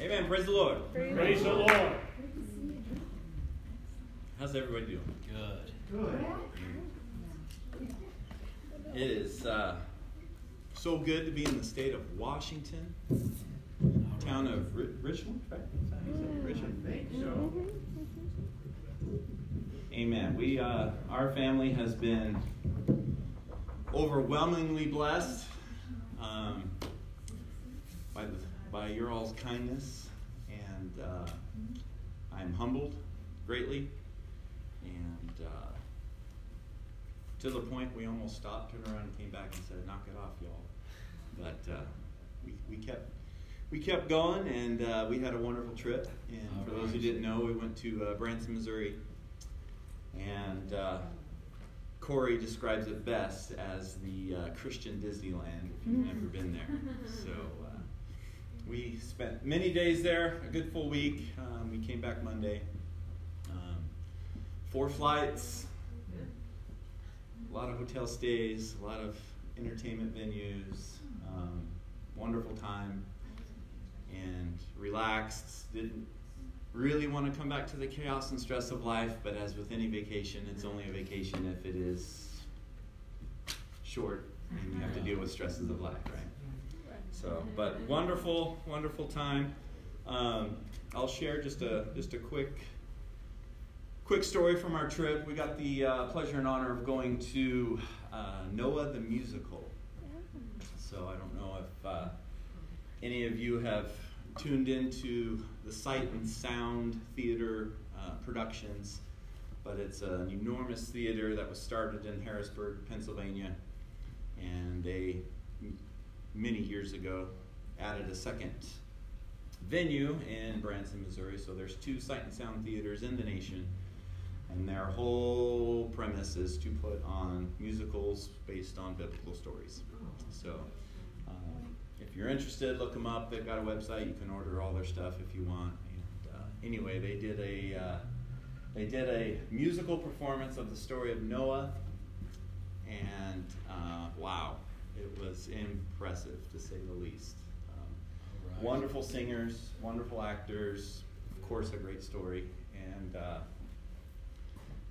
Amen. Praise the Lord. Praise the Lord. How's everybody doing? Good. Good. It is uh, so good to be in the state of Washington, town of Ri- Richmond, right? Is that how you? Richmond. I think so. Amen. We, uh, our family has been overwhelmingly blessed um, by the, by your all's kindness, and uh, I'm humbled greatly, and uh, to the point we almost stopped, turned around, and came back and said, "Knock it off, y'all." But uh, we, we kept we kept going, and uh, we had a wonderful trip. And for those who didn't know, we went to uh, Branson, Missouri, and uh, Corey describes it best as the uh, Christian Disneyland. If you've never been there, so we spent many days there, a good full week. Um, we came back Monday. Um, four flights, a lot of hotel stays, a lot of entertainment venues, um, wonderful time, and relaxed. Didn't really want to come back to the chaos and stress of life, but as with any vacation, it's only a vacation if it is short and you have to deal with stresses of life, right? So, but wonderful, wonderful time. Um, I'll share just a just a quick quick story from our trip. We got the uh, pleasure and honor of going to uh, Noah the musical. So I don't know if uh, any of you have tuned into the Sight and Sound Theater uh, productions, but it's an enormous theater that was started in Harrisburg, Pennsylvania, and they many years ago added a second venue in Branson, Missouri. So there's two Sight and Sound theaters in the nation, and their whole premise is to put on musicals based on biblical stories. So um, if you're interested, look them up. They've got a website. You can order all their stuff if you want. And uh, anyway, they did a uh, they did a musical performance of the story of Noah, and uh, wow, it was impressive to say the least. Um, right. Wonderful singers, wonderful actors, of course, a great story, and uh,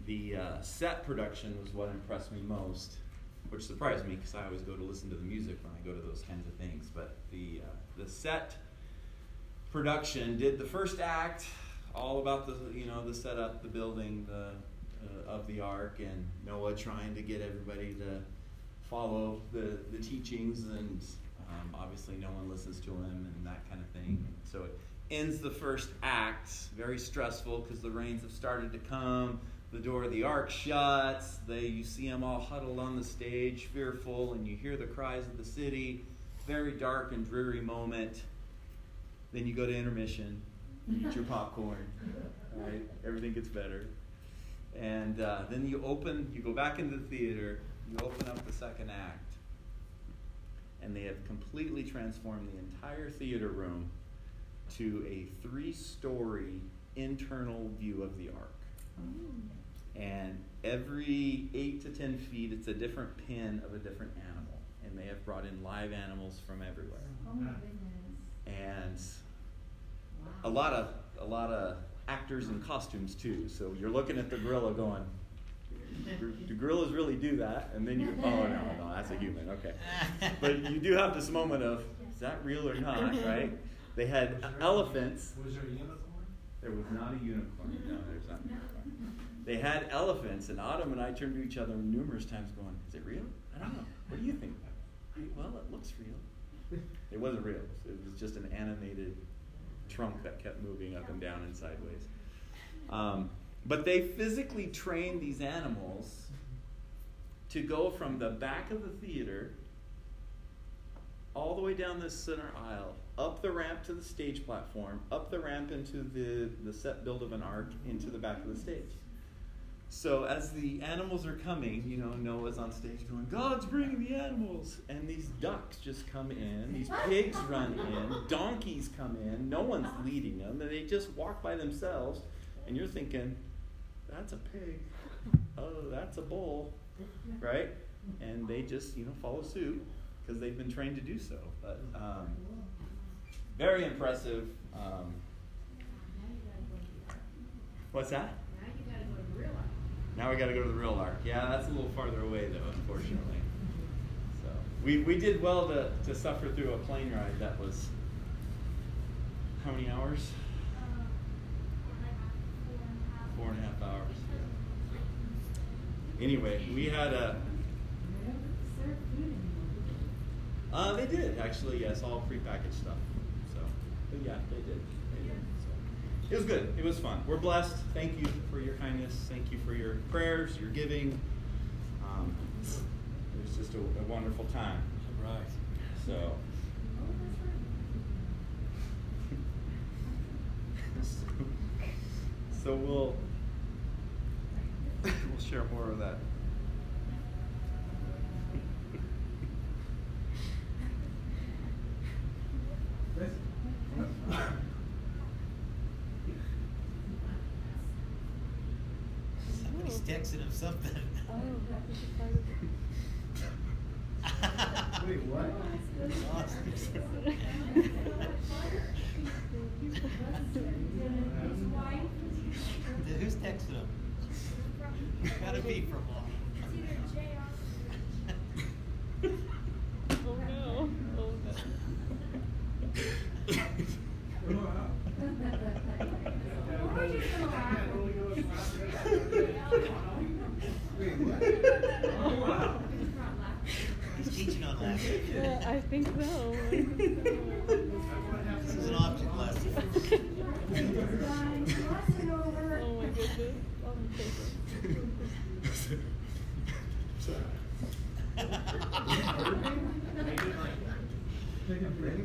the uh, set production was what impressed me most, which surprised me because I always go to listen to the music when I go to those kinds of things. But the uh, the set production did the first act, all about the you know the setup, the building, the uh, of the ark, and Noah trying to get everybody to follow the the teachings, and um, obviously no one listens to him, and that kind of thing. So it ends the first act very stressful because the rains have started to come. The door of the ark shuts. They you see them all huddled on the stage, fearful, and you hear the cries of the city. Very dark and dreary moment. Then you go to intermission. You eat your popcorn. Right? Everything gets better. And uh, then you open. You go back into the theater. You open up the second act, and they have completely transformed the entire theater room to a three-story internal view of the ark. Oh. And every eight to ten feet it's a different pin of a different animal. And they have brought in live animals from everywhere. Oh my goodness. and a lot of a lot of actors and costumes too. So you're looking at the gorilla going do do gorillas really do that and then you oh no no that's a human okay but you do have this moment of is that real or not right they had elephants Was there a unicorn? there was not a unicorn. No, there's not a unicorn. They had elephants, and Autumn and I turned to each other numerous times going, Is it real? I don't know. What do you think? Well, it looks real. It wasn't real. It was just an animated trunk that kept moving up and down and sideways. Um, but they physically trained these animals to go from the back of the theater all the way down this center aisle, up the ramp to the stage platform, up the ramp into the, the set build of an ark, into the back of the stage. So as the animals are coming, you know, Noah's on stage going, God's bringing the animals. And these ducks just come in, these pigs run in, donkeys come in, no one's leading them, and they just walk by themselves. And you're thinking, that's a pig. Oh, that's a bull. Right? And they just, you know, follow suit because they've been trained to do so. But um, very impressive. Um, what's that? Now we got to go to the real ark. Yeah, that's a little farther away though, unfortunately. So we, we did well to, to suffer through a plane ride that was how many hours? Four and a half hours. Anyway, we had a. They don't serve food anymore. Uh, they did actually. Yes, all prepackaged stuff. So, but yeah, they did. They did. So, it was good. It was fun. We're blessed. Thank you for your kindness. Thank you for your prayers, your giving. Um, it was just a, a wonderful time. Right. So. So we'll share more of that. Somebody's texting him something. Wait, what? Who's texting him? Gotta be from Oh no. Oh We're just gonna laugh. Wait, what? Just not laugh. He's teaching on laughing. Yeah, I think so. I think so. This is an object lesson. Done. Lesson over. Oh my goodness. I'm shaking. Take a break.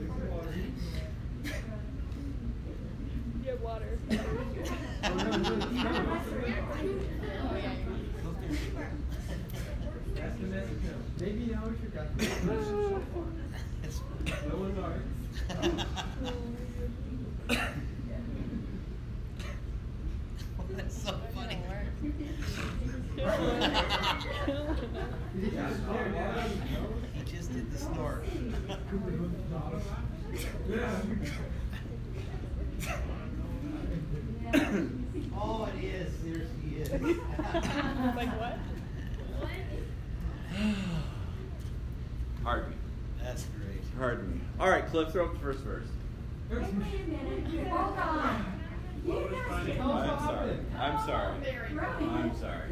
Get water. Oh, no, no, no. That's the message. Maybe now we forgot. No one knows. That's so funny. He just did the snort. Oh, it is. There she is. like what? Pardon me. That's great. Pardon me. All right, Cliff, throw up the first verse. Wait a minute. Hold on. You guys I'm sorry. I'm sorry. I'm sorry.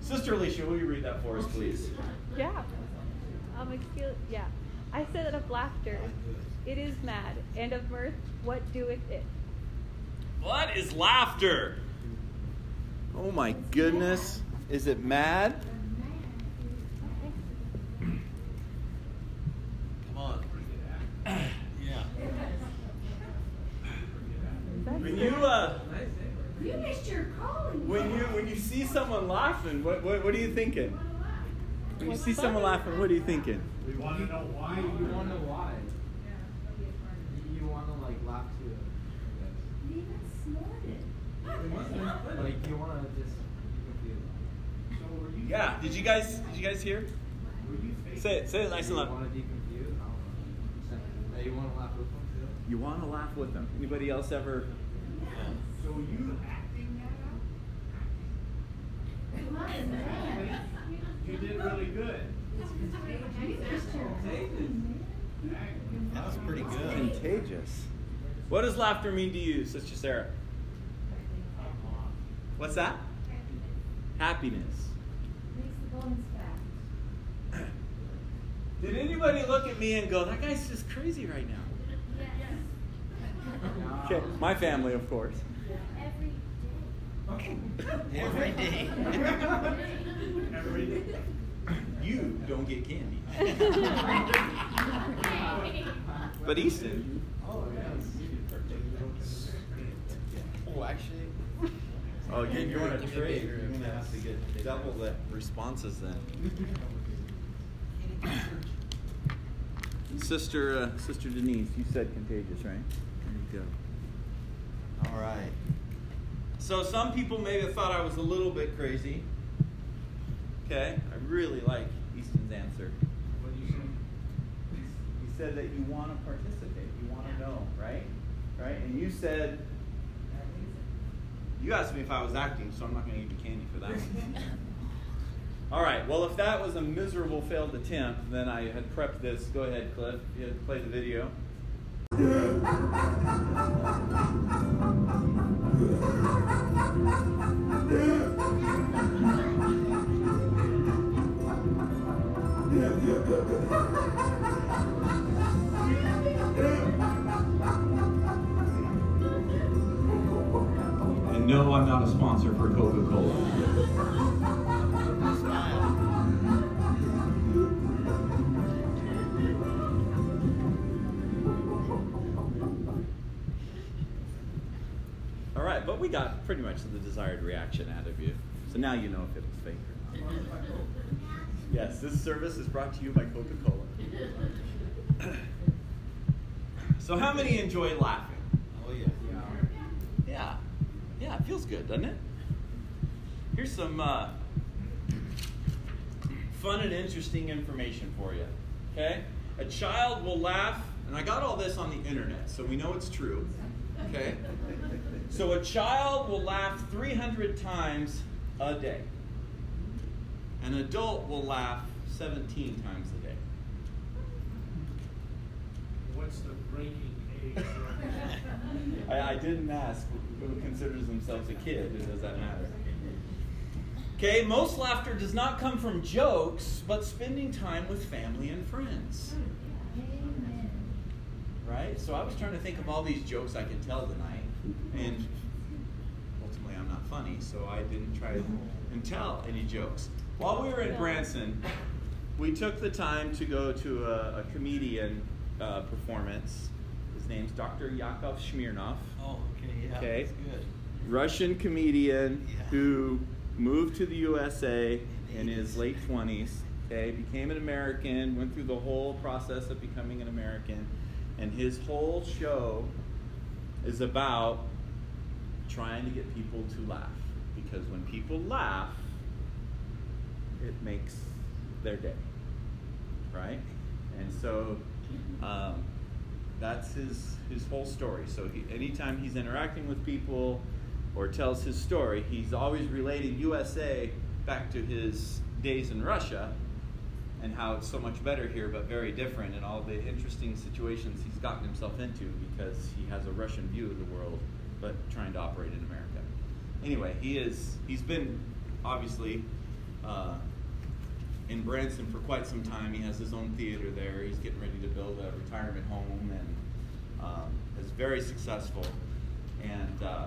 Sister Alicia, will you read that for us, please? Yeah. Um, excuse, yeah. I said that of laughter, it is mad, and of mirth, what doeth it? What is laughter? Oh my goodness. Is it mad? Come on. Yeah. When you uh You missed your calling. when you when you see someone laughing, what what, what are you thinking? When you see someone laughing, what are you thinking? We want to know why. You want to know why. You want to like laugh too. You even snorted. Like you want to just be confused. Yeah. Did you guys did you guys hear? Say it. Say it nice and loud. want to be confused? I don't know. Hey, you want to laugh with them? You want to laugh with them. Anybody else ever? So you acting that Come on, man. out? You did really good. You missed your That was pretty good. Contagious. What does laughter mean to you, Sister Sarah? What's that? Happiness. Makes the bones fat. Did anybody look at me and go, that guy's just crazy right now? Okay, my family, of course. Every day. Every day. You don't get candy. But Easton. Oh, yes. Oh, actually. Oh, you, you're on a trade. You're gonna have to get double the responses then. Sister, uh, Sister Denise, you said contagious, right? There you go. All right. So some people may have thought I was a little bit crazy. Okay, I really like Easton's answer. What do you say? You said that you want to participate, you want to know, right? Right? And you said, you asked me if I was acting, so I'm not going to give you candy for that. All right. Well, if that was a miserable failed attempt, then I had prepped this. Go ahead, Cliff. You had to play the video. no, I'm not a sponsor for Coca Cola. All right, but we got pretty much the desired reaction out of you. So now you know if it was fake or not. Yes, this service is brought to you by Coca Cola. so, how many enjoy laughing? Oh yeah. Yeah. Yeah, it feels good, doesn't it? Here's some uh, fun and interesting information for you. Okay? A child will laugh, and I got all this on the internet, so we know it's true. Okay? So a child will laugh 300 times a day. An adult will laugh 17 times a day. What's the breaking age? I, I didn't ask who considers themselves a kid, does that matter? Okay, most laughter does not come from jokes, but spending time with family and friends. Right? So I was trying to think of all these jokes I could tell tonight, and ultimately I'm not funny, so I didn't try and tell any jokes. While we were in Branson, we took the time to go to a, a comedian uh, performance. Name's Dr. Yakov Smirnoff. Oh, okay, yeah. Okay. That's good. Russian comedian Yeah. who moved to the USA in his late 20s, okay, became an American, went through the whole process of becoming an American, and his whole show is about trying to get people to laugh. Because when people laugh, it makes their day, right? And so um, that's his his whole story. So he, anytime he's interacting with people or tells his story, he's always relating USA back to his days in Russia and how it's so much better here, but very different, and all the interesting situations he's gotten himself into because he has a Russian view of the world, but trying to operate in America. Anyway, he is he's been obviously. Uh, in Branson for quite some time. He has his own theater there. He's getting ready to build a retirement home and um, is very successful. And uh,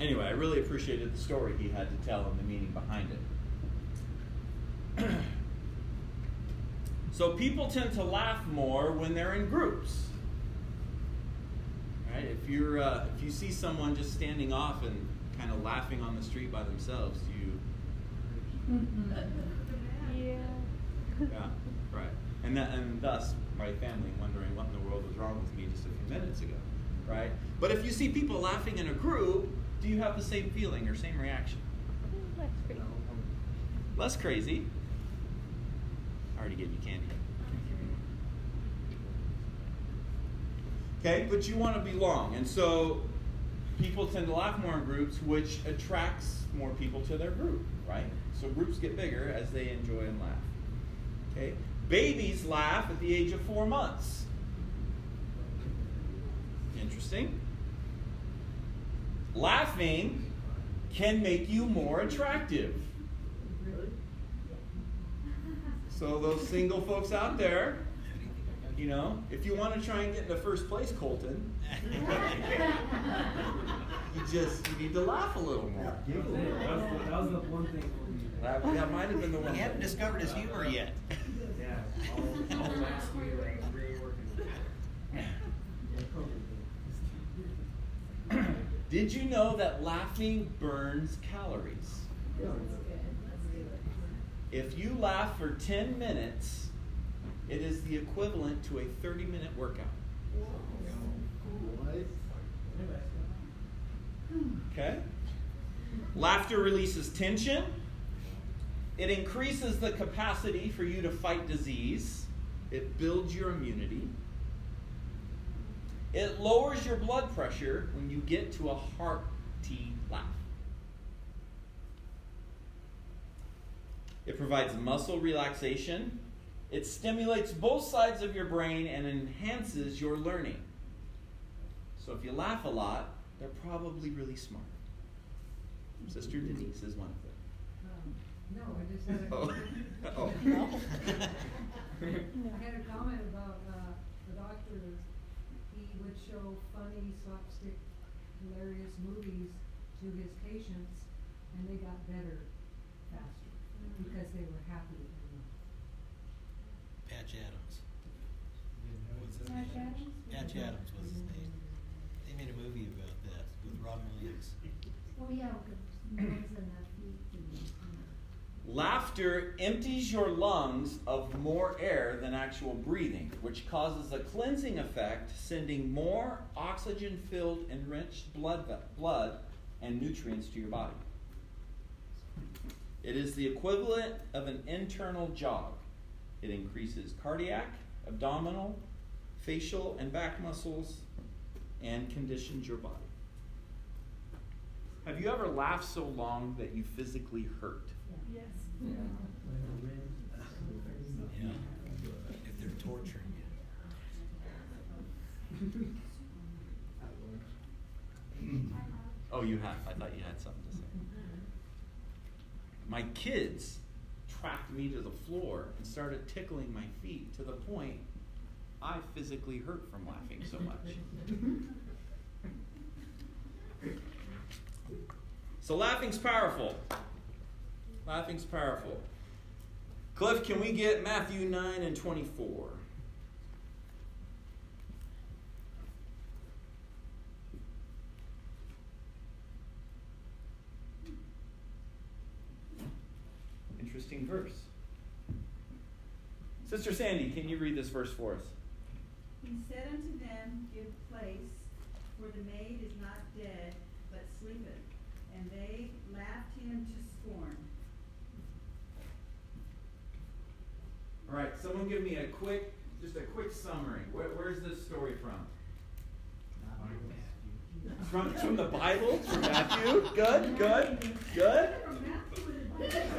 anyway, I really appreciated the story he had to tell and the meaning behind it. so people tend to laugh more when they're in groups. Right? If you're uh, if you see someone just standing off and kind of laughing on the street by themselves, you Yeah. yeah, right. And that, and thus, my family wondering what in the world was wrong with me just a few minutes ago, right? But if you see people laughing in a group, do you have the same feeling or same reaction? Mm, that's pretty. Less crazy. I already gave you candy. Okay, but you want to belong, and so people tend to laugh more in groups, which attracts more people to their group, right? So groups get bigger as they enjoy and laugh. Okay, babies laugh at the age of four months. Interesting. Laughing can make you more attractive. Really? So those single folks out there, you know, if you want to try and get in the first place, Colton, you just you need to laugh a little more. That was the, that was the one thing. That, that might have been the one. We haven't discovered his humor yet. Yeah, all, all last year I was really working. Did you know that laughing burns calories? If you laugh for 10 minutes, it is the equivalent to a 30 minute workout. Okay? Laughter releases tension. It increases the capacity for you to fight disease. It builds your immunity. It lowers your blood pressure when you get to a hearty laugh. It provides muscle relaxation. It stimulates both sides of your brain and enhances your learning. So if you laugh a lot, they're probably really smart. Sister Denise is one of them. Um, No, I just had a. Oh. Oh. I had a comment about, uh, the doctor, he would show funny slapstick hilarious movies to his patients and they got better faster because they were happy and Patch Adams. Patch? Adams? Patch Adams was his name. They made a movie about that with Robin Williams. Yeah, because noise in the feet and, you know. Laughter empties your lungs of more air than actual breathing, which causes a cleansing effect, sending more oxygen filled enriched blood, blood and nutrients to your body. It is the equivalent of an internal jog. It increases cardiac, abdominal, facial, and back muscles and conditions your body. Have you ever laughed so long that you physically hurt? Yes. Yeah. If they're torturing you. Oh, you have. I thought you had something to say. My kids tracked me to the floor and started tickling my feet to the point I physically hurt from laughing so much. So laughing's powerful. Laughing's powerful. Cliff, can we get Matthew 9 and 24? Interesting verse. Sister Sandy, can you read this verse for us? He said unto them, Give place, for the maid is not dead, but sleepeth. And they laughed him to scorn. All right, someone give me a quick, just a quick summary. Where, where's this story from? From, from the Bible, from Matthew. Good, good, good.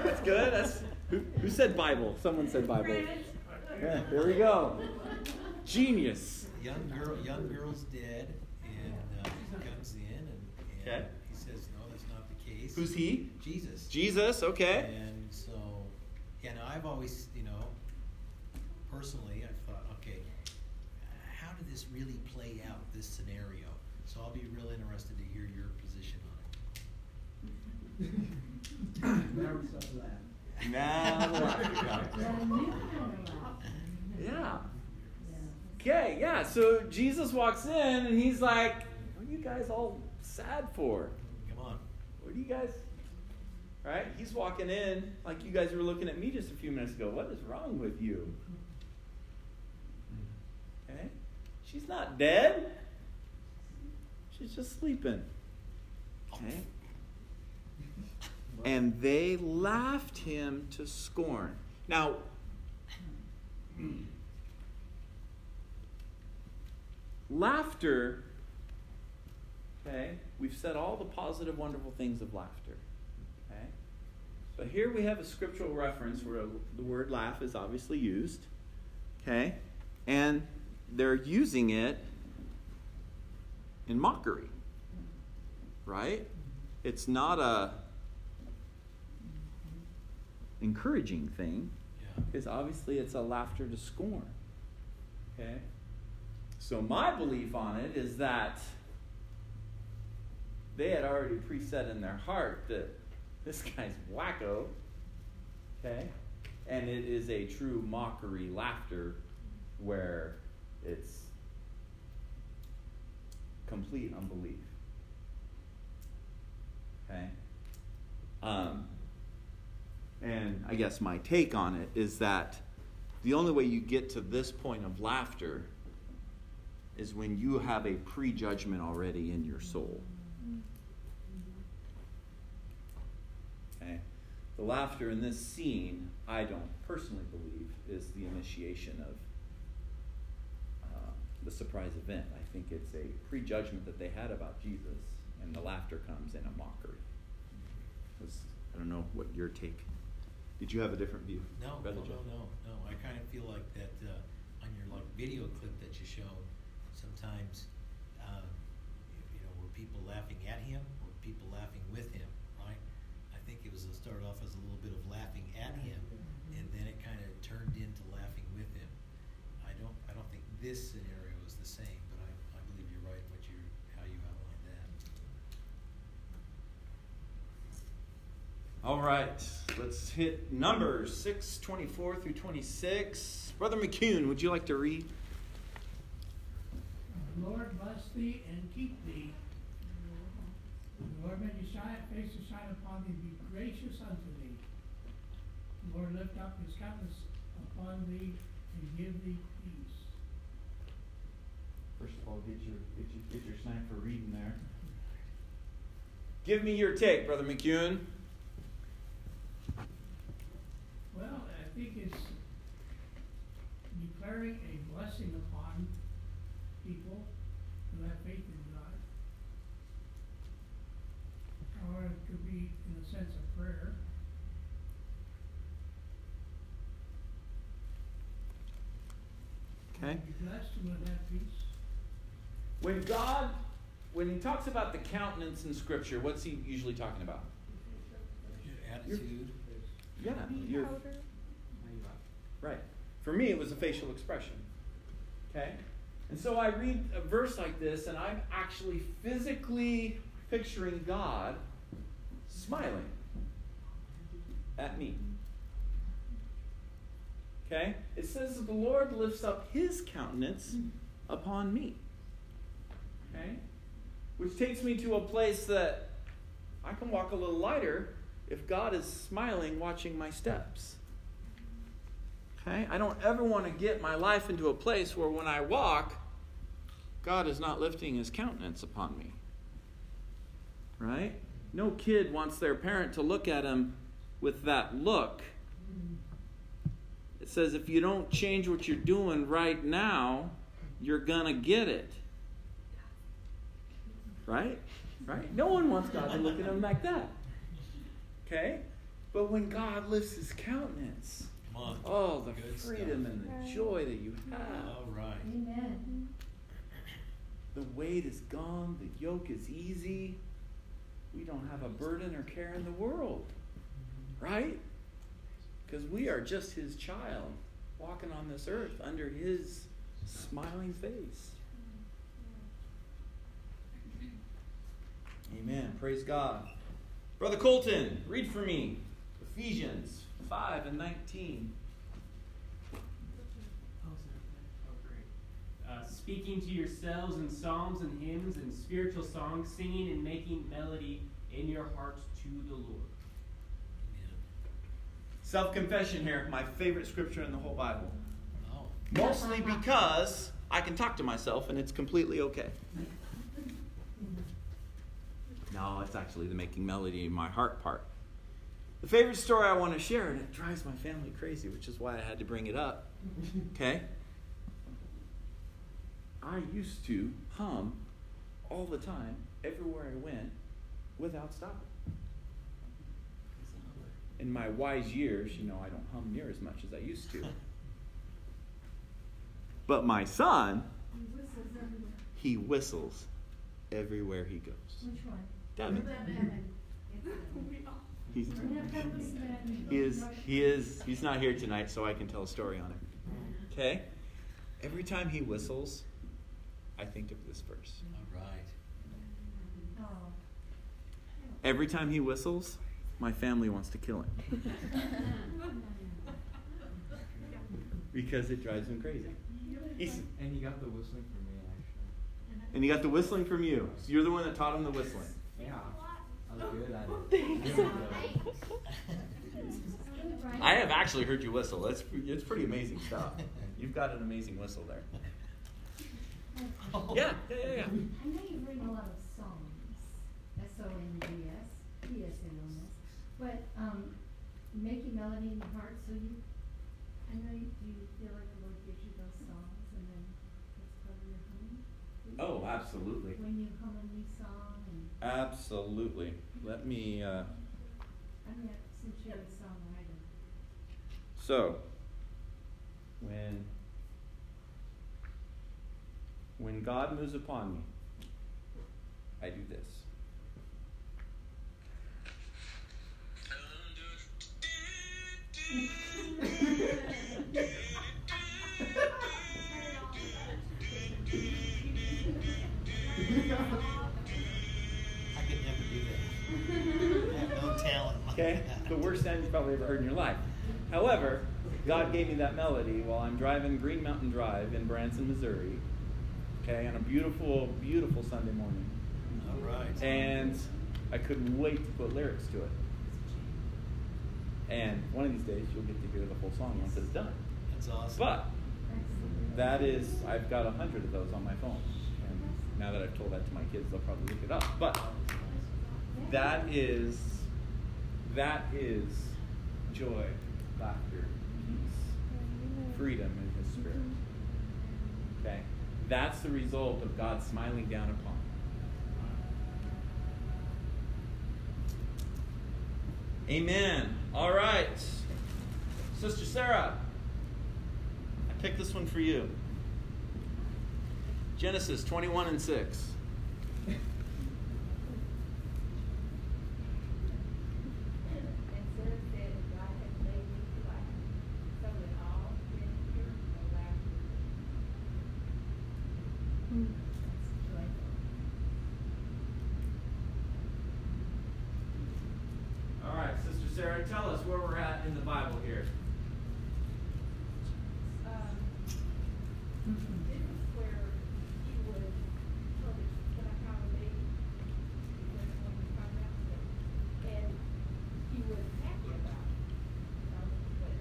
That's good. That's who, who said Bible? Someone said Bible. Yeah, there we go. Genius. Young girl, young girl's dead, and uh, he comes in, and, and Okay. he says, "No, that's not the case." Who's he? Jesus. Jesus. Okay. And so, yeah, now I've always, you know, personally, I've thought, okay, how did this really play out, this scenario? So I'll be real interested to hear your position on it. Now we start laughing. Now the laughter comes. Yeah. Okay, yeah. So Jesus walks in and he's like, What are you guys all sad for? What are you guys? Right? He's walking in like you guys were looking at me just a few minutes ago. What is wrong with you? Okay? She's not dead. She's just sleeping. Okay? Eh? And they laughed him to scorn. Now, laughter, okay, we've said all the positive, wonderful things of laughter. Okay? But here we have a scriptural reference where the word laugh is obviously used. Okay? And they're using it in mockery. Right? It's not a encouraging thing Yeah. because obviously it's a laughter to scorn. Okay? So my belief on it is that they had already preset in their heart that this guy's wacko. Okay? And it is a true mockery laughter where it's complete unbelief. Okay? Um, and I guess my take on it is that the only way you get to this point of laughter is when you have a prejudgment already in your soul. Okay? The laughter in this scene, I don't personally believe, is the initiation of the surprise event. I think it's a prejudgment that they had about Jesus, and the laughter comes in a mockery. I don't know what your take. Did you have a different view? No, no, no, no, no. I kind of feel like that uh, on your like video clip that you showed. Sometimes, um, you, you know, were people laughing at him or people laughing with him? Right. I think it was a start off as a little bit of laughing at him, and then it kind of turned into laughing with him. I don't, I don't think this scenario is the same, but I, I believe you're right. What you, how you outlined that. All right, let's hit numbers six twenty-four through 26. Brother McCune, would you like to read? The Lord bless thee and keep thee. The Lord make his shine, face to shine upon thee, be gracious unto thee. The Lord lift up his countenance upon thee and give thee peace. First of all, get your, get your, get your sign for reading there. Give me your take, Brother McCune. Well, I think it's declaring a blessing upon people who have faith in God. Or it could be in the sense of prayer. Okay. Be blessed and will have peace. When God, when he talks about the countenance in Scripture, what's he usually talking about? Your attitude. Yeah, your right. For me, it was a facial expression. Okay, and so I read a verse like this, and I'm actually physically picturing God smiling at me. Okay, it says the Lord lifts up His countenance upon me. Okay, which takes me to a place that I can walk a little lighter if God is smiling watching my steps. Okay? I don't ever want to get my life into a place where when I walk, God is not lifting his countenance upon me. Right? No kid wants their parent to look at him with that look. It says if you don't change what you're doing right now, you're going to get it. Right? Right? No one wants God to look at him like that. Okay? But when God lifts his countenance, Come on. oh, the Good freedom stuff. and the Right. joy that you have. All right. Amen. The weight is gone, the yoke is easy. We don't have a burden or care in the world. Right? Because we are just his child, walking on this earth under his smiling face. Amen. Praise God. Brother Colton, read for me Ephesians 5 and 19. Oh, great. Uh, speaking to yourselves in psalms and hymns and spiritual songs, singing and making melody in your hearts to the Lord. Amen. Self confession here, my favorite scripture in the whole Bible. Oh. Mostly because I can talk to myself and it's completely okay. No, it's actually the making melody in my heart part. The favorite story I want to share, and it drives my family crazy, which is why I had to bring it up. Okay? I used to hum all the time, everywhere I went, without stopping. In my wise years, you know, I don't hum near as much as I used to. But my son, He whistles everywhere. he whistles everywhere he goes. Which one? Devin. He's, We have to listen to he is he is he's not here tonight, so I can tell a story on him. Okay? Every time he whistles, I think of this verse. All right. Every time he whistles, my family wants to kill him. because it drives him crazy. He's, And you got the whistling from me, actually. and he got the whistling from you. So you're the one that taught him the whistling. Yeah. I was good at it. I have actually heard you whistle. It's it's pretty amazing stuff. You've got an amazing whistle there. Yeah, yeah, yeah, yeah. I know you've written a lot of songs, S O N G S, P S N O S, but um, making melody in your heart. So you, I know you, you feel like the Lord gives you those songs, and then it's part of your Oh, absolutely. When you hum a new song and, Absolutely. Let me. Uh, I mean, since you're a songwriter. so, when when God moves upon me, I do this. Sound you've probably ever heard in your life. However, God gave me that melody while I'm driving Green Mountain Drive in Branson, Missouri. Okay, on a beautiful, beautiful Sunday morning. All right. And I couldn't wait to put lyrics to it. And one of these days you'll get to hear the whole song once it's done. That's awesome. But that is, I've got a hundred of those on my phone. And now that I've told that to my kids, they'll probably look it up. But that is, that is joy, laughter, peace, freedom in His Spirit. Okay? That's the result of God smiling down upon. Amen. All right. Sister Sarah, I picked this one for you. Genesis 21 and 6. And Sarah said, God has made me to laugh, so that all men hear and laugh. All right, Sister Sarah, tell us where we're at in the Bible here. Um, this is where he would tell the, when I found a baby, when, when we found out that, and he was happy about it, you know, but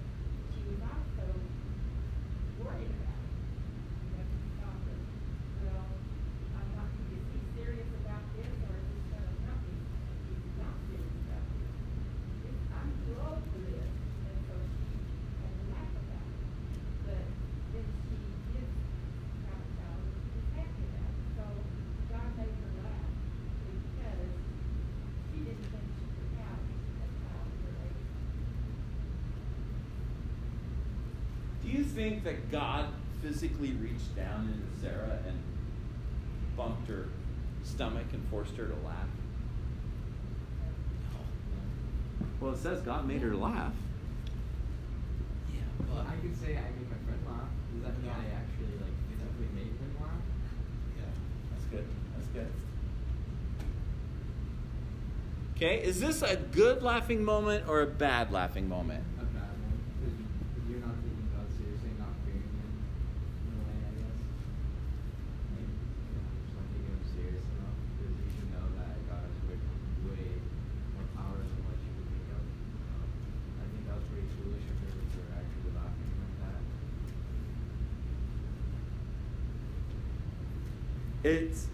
she was also worried about it. You know, she thought that, well, I'm not, is he serious about this, or is this gonna help me? He's not serious about this. This- I'm too old for this, and so she had to laugh about it. But then she did have a child, and she was happy about it. So God made her laugh because she didn't think she could have a child of her age. Do you think that God physically reached down into Sarah and bumped her stomach and forced her to laugh? No. Well, it says God made her laugh. Yeah, Well, I could say I made my friend laugh. Does that mean I actually like physically made him laugh? yeah. That's good. That's good. Okay, is this a good laughing moment or a bad laughing moment? A bad one. Because you, 'cause you're not taking God seriously, not fearing him in a way, I guess. Like, you know, just not taking him serious enough. Because you should know that God has way, way more power than what you could think of. Um, I think that was pretty foolish of her for actually laughing like that. It's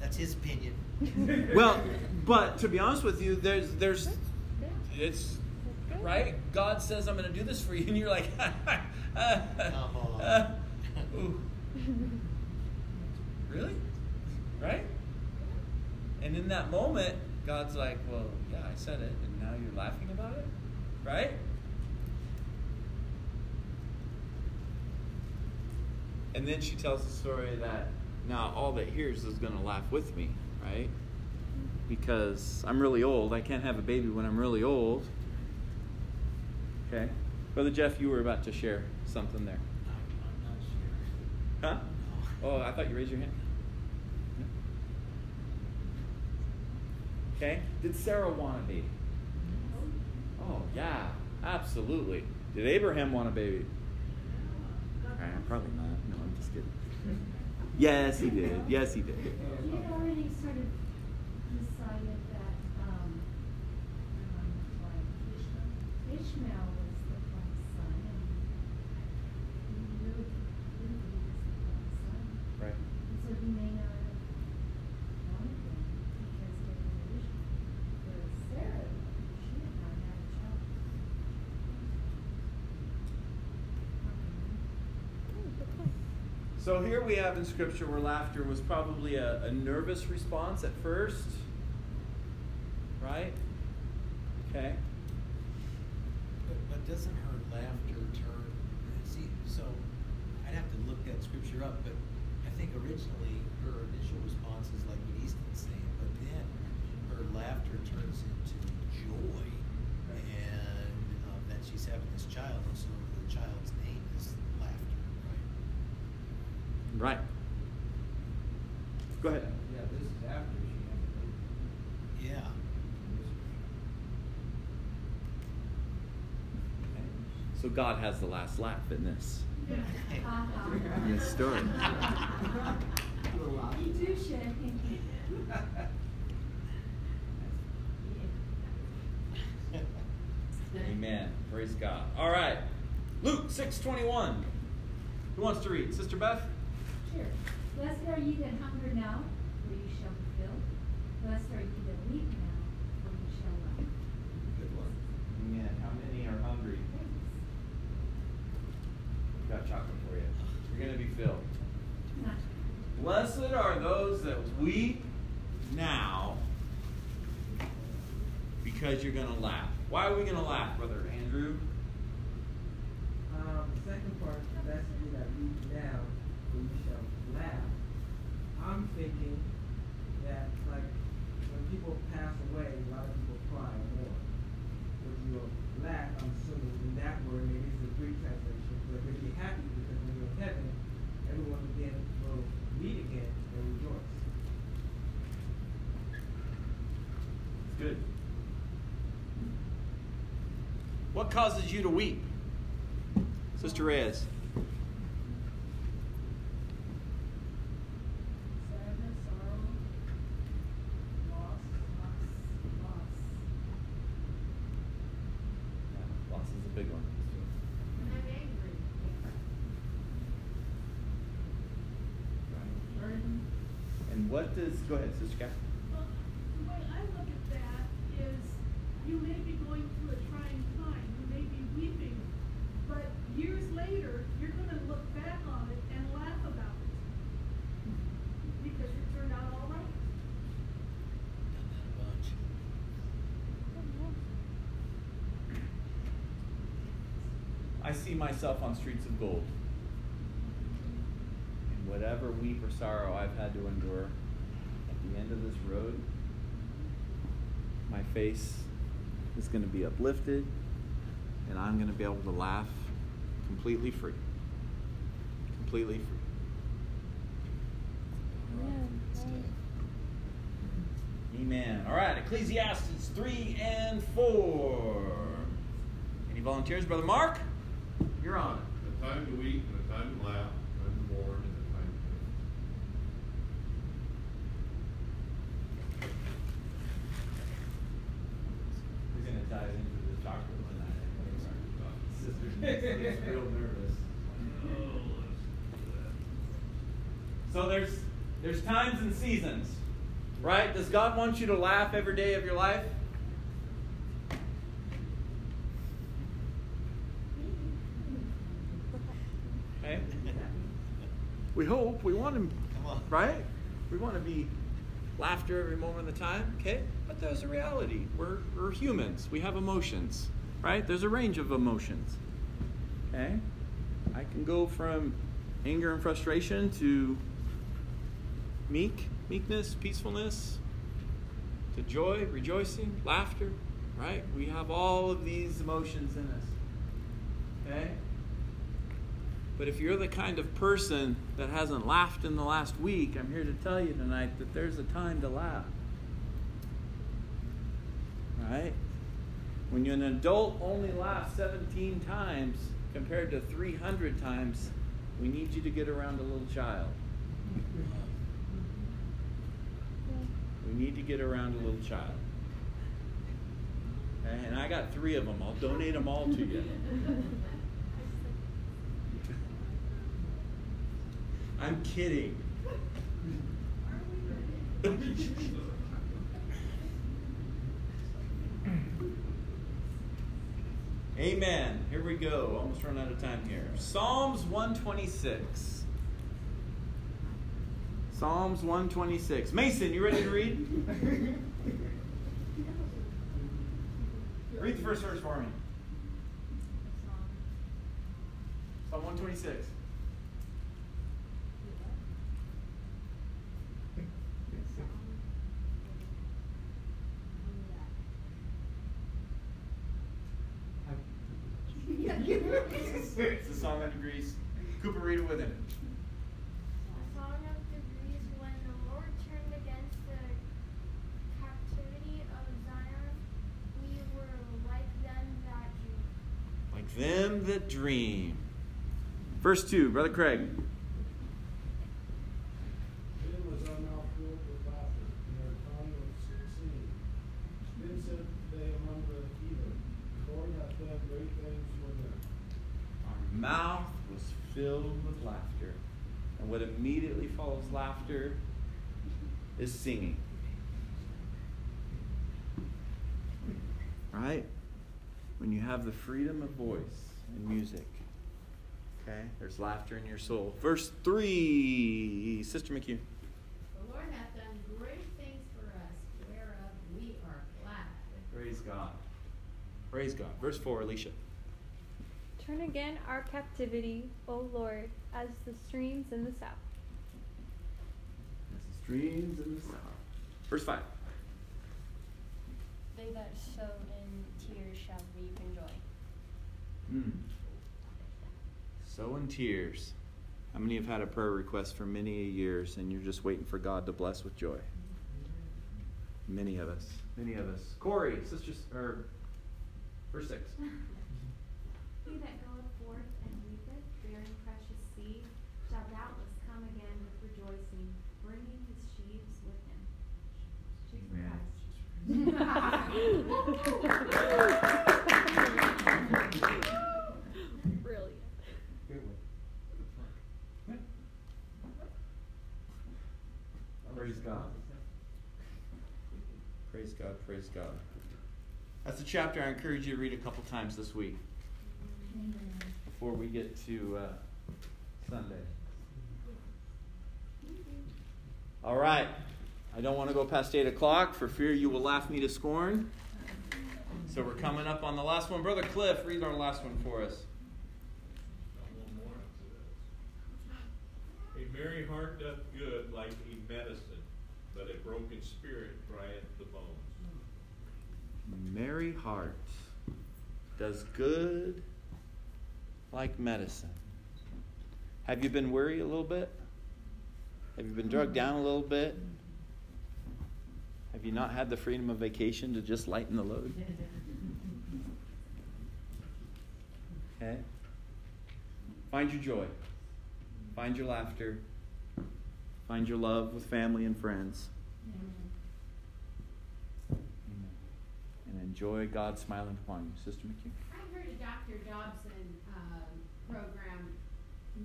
That's his opinion. well, but to be honest with you, there's there's it's right. God says I'm going to do this for you, and you're like, Come uh, really, right? And in that moment, God's like, well, yeah, I said it, and now you're laughing about it, right? And then she tells the story that now all that hears is going to laugh with me, right? Because I'm really old. I can't have a baby when I'm really old. Okay. Brother Jeff, you were about to share something there. I'm, I'm not sure. Huh? Oh, I thought you raised your hand. Okay. Did Sarah want a baby? Oh, yeah. Absolutely. Did Abraham want a baby? Uh, probably not. No, I'm just kidding. Yes, he did. Yes, he did. He had already sort of decided that, um, um, like Ishmael was the promised son, and he really, really was the promised son. Right. And so he may not have wanted them because they were Ishmael. Whereas Sarah, she had not had a child. Oh, good point. So here we have in Scripture where laughter was probably a, a nervous response at first. Right? Okay. But, but doesn't her laughter turn, see, so, I'd have to look that scripture up, but I think originally her initial response is like what Easton's saying, but then her laughter turns into joy. And, um, that she's having this child, and so the child's name is laughter, right? Right. Go ahead. Yeah, this is after she had the baby. Yeah. So God has the last laugh in this. In this story. Touche. Amen. Praise God. All right. Luke 6:21. Who wants to read? Sister Beth? Blessed are ye that hunger now, for ye shall be filled. Blessed are ye that weep now, for ye shall laugh. Good one. Amen. How many are hungry? Got chocolate for you. You're going to be filled. Not Blessed are those that weep now because you're going to laugh. Why are we going to laugh, Brother Andrew? Um, the second part, blessed be that weep now, for you shall laugh. I'm thinking that, like, when people pass away, a lot of people cry more. When you laugh, I'm assuming in that word, maybe it's the Greek translation, but they'll be happy because when you're in heaven, everyone again will meet again and rejoice. It's good. What causes you to weep? Sister Reyes. Loss, loss, loss. Yeah, loss is a big one. And I'm angry. Burden. And what does, go ahead, Sister Kat. Well, the way I look at that is you may be going through a trying time, you may be weeping, but years later, you're gonna look back on it and laugh about it. Because it turned out all right. Done that a bunch. I see myself on streets of gold. And whatever weep or sorrow I've had to endure, at the end of this road, my face is going to be uplifted and I'm going to be able to laugh completely free. Completely free. Amen. All right, Ecclesiastes 3 and 4. Any volunteers? Brother Mark? You're on. A time to weep and a time to laugh, a time to mourn and a time to We're gonna dive into the chocolate one Sister's real nervous. Oh, so there's there's times and seasons, right? Does God want you to laugh every day of your life? Okay. We hope. We want him, Come on. Right? We want to be laughter every moment of the time, okay? But there's a reality. We're, we're humans. We have emotions, right? There's a range of emotions, okay? I can go from anger and frustration to meek, meekness, peacefulness, to joy, rejoicing, laughter, right? We have all of these emotions in us, okay? But if you're the kind of person that hasn't laughed in the last week, I'm here to tell you tonight that there's a time to laugh. Right? When you're an adult only laughs 17 times compared to 300 times, we need you to get around a little child. We need to get around a little child. And I got three of them. I'll donate them all to you. I'm kidding. Amen. Here we go. Almost run out of time here. Psalms 126. Psalms 126. Mason, you ready to read? read the first verse for me. Psalm 126. it's a song of degrees. Cooper, read it with him. A song of degrees when the Lord turned against the captivity of Zion, we were like them that dream. Like them that dream. Verse 2, Brother Craig. Then was our mouth filled with laughter, and our tongue with singing. Then said they among the heathen, The Lord hath done great things for them. Our mouth was filled with laughter. And what immediately follows laughter is singing. Right? When you have the freedom of voice and music. Okay? There's laughter in your soul. Verse 3, Sister McHugh. The Lord hath done great things for us, whereof we are glad. Praise God. Praise God. Verse 4, Alicia. Turn again our captivity, O Lord, as the streams in the south. As the streams in the south. Verse 5. They that sow in tears shall reap in joy. Hmm. So in tears. How many have had a prayer request for many years and you're just waiting for God to bless with joy? Many of us. Many of us. Corey, sisters, or verse 6. He that goeth forth and weepeth, bearing precious seed, shall doubtless come again with rejoicing, bringing his sheaves with him. Sheaves of Brilliant. Praise God. Praise God, praise God. That's a chapter I encourage you to read a couple times this week before we get to uh, Sunday. All right. I don't want to go past 8 o'clock for fear you will laugh me to scorn. So we're coming up on the last one. Brother Cliff, read our last one for us. A merry heart doth good like a medicine, but a broken spirit drieth the bones. Merry heart does good like medicine. Have you been weary a little bit? Have you been drugged down a little bit? Have you not had the freedom of vacation to just lighten the load? Okay? Find your joy. Find your laughter. Find your love with family and friends. Amen. And enjoy God smiling upon you. Sister McHugh. I heard a Dr. Dobson um, program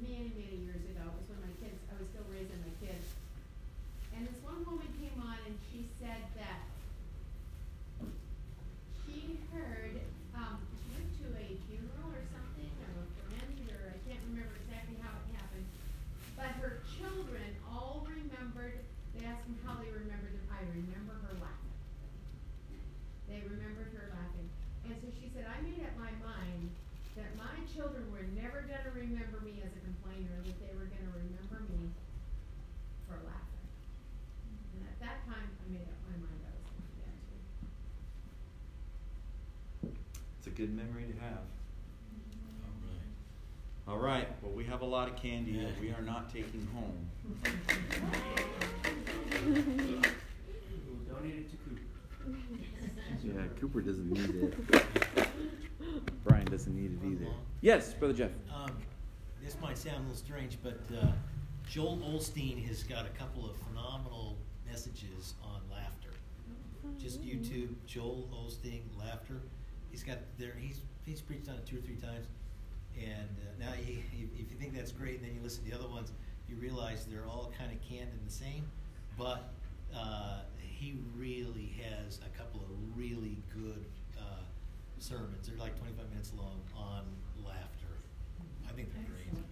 many, many years ago. It was when my kids, I was still raising my kids. And this one woman came on and she said that she heard, um, she went to a funeral or something, of a friend, or I can't remember exactly how it happened. But her children all remembered, they asked them how they remembered her. I remember her laughing. They remembered her laughing. And so she said, I made up my mind that my children were never gonna remember me as a complainer, that they were gonna remember me for laughing. And at that time, I made up my mind I was gonna do that too. It's a good memory to have. All right. Well, we have a lot of candy that we are not taking home. We'll donate it to Cooper. Yeah, Cooper doesn't need it. Brian doesn't need it either. Yes, Brother Jeff. Um, this might sound a little strange, but uh, Joel Osteen has got a couple of phenomenal messages on laughter. Just YouTube Joel Osteen laughter he's got there. He's he's preached on it two or three times, and uh, now he, he, if you think that's great, and then you listen to the other ones, you realize they're all kind of canned and the same. But uh, he really has a couple of really good uh, sermons. They're like 25 minutes long on laughter. I think they're great.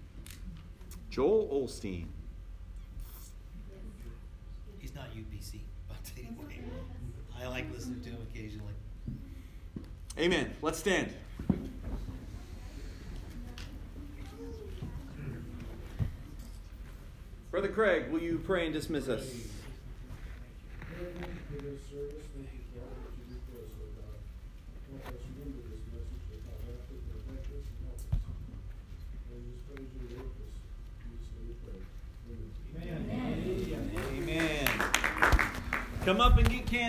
Joel Osteen. He's not UPC, but anyway, I like listening to him occasionally. Amen. Let's stand. Brother Craig, will you pray and dismiss us? Amen. Amen. Come up and get candy.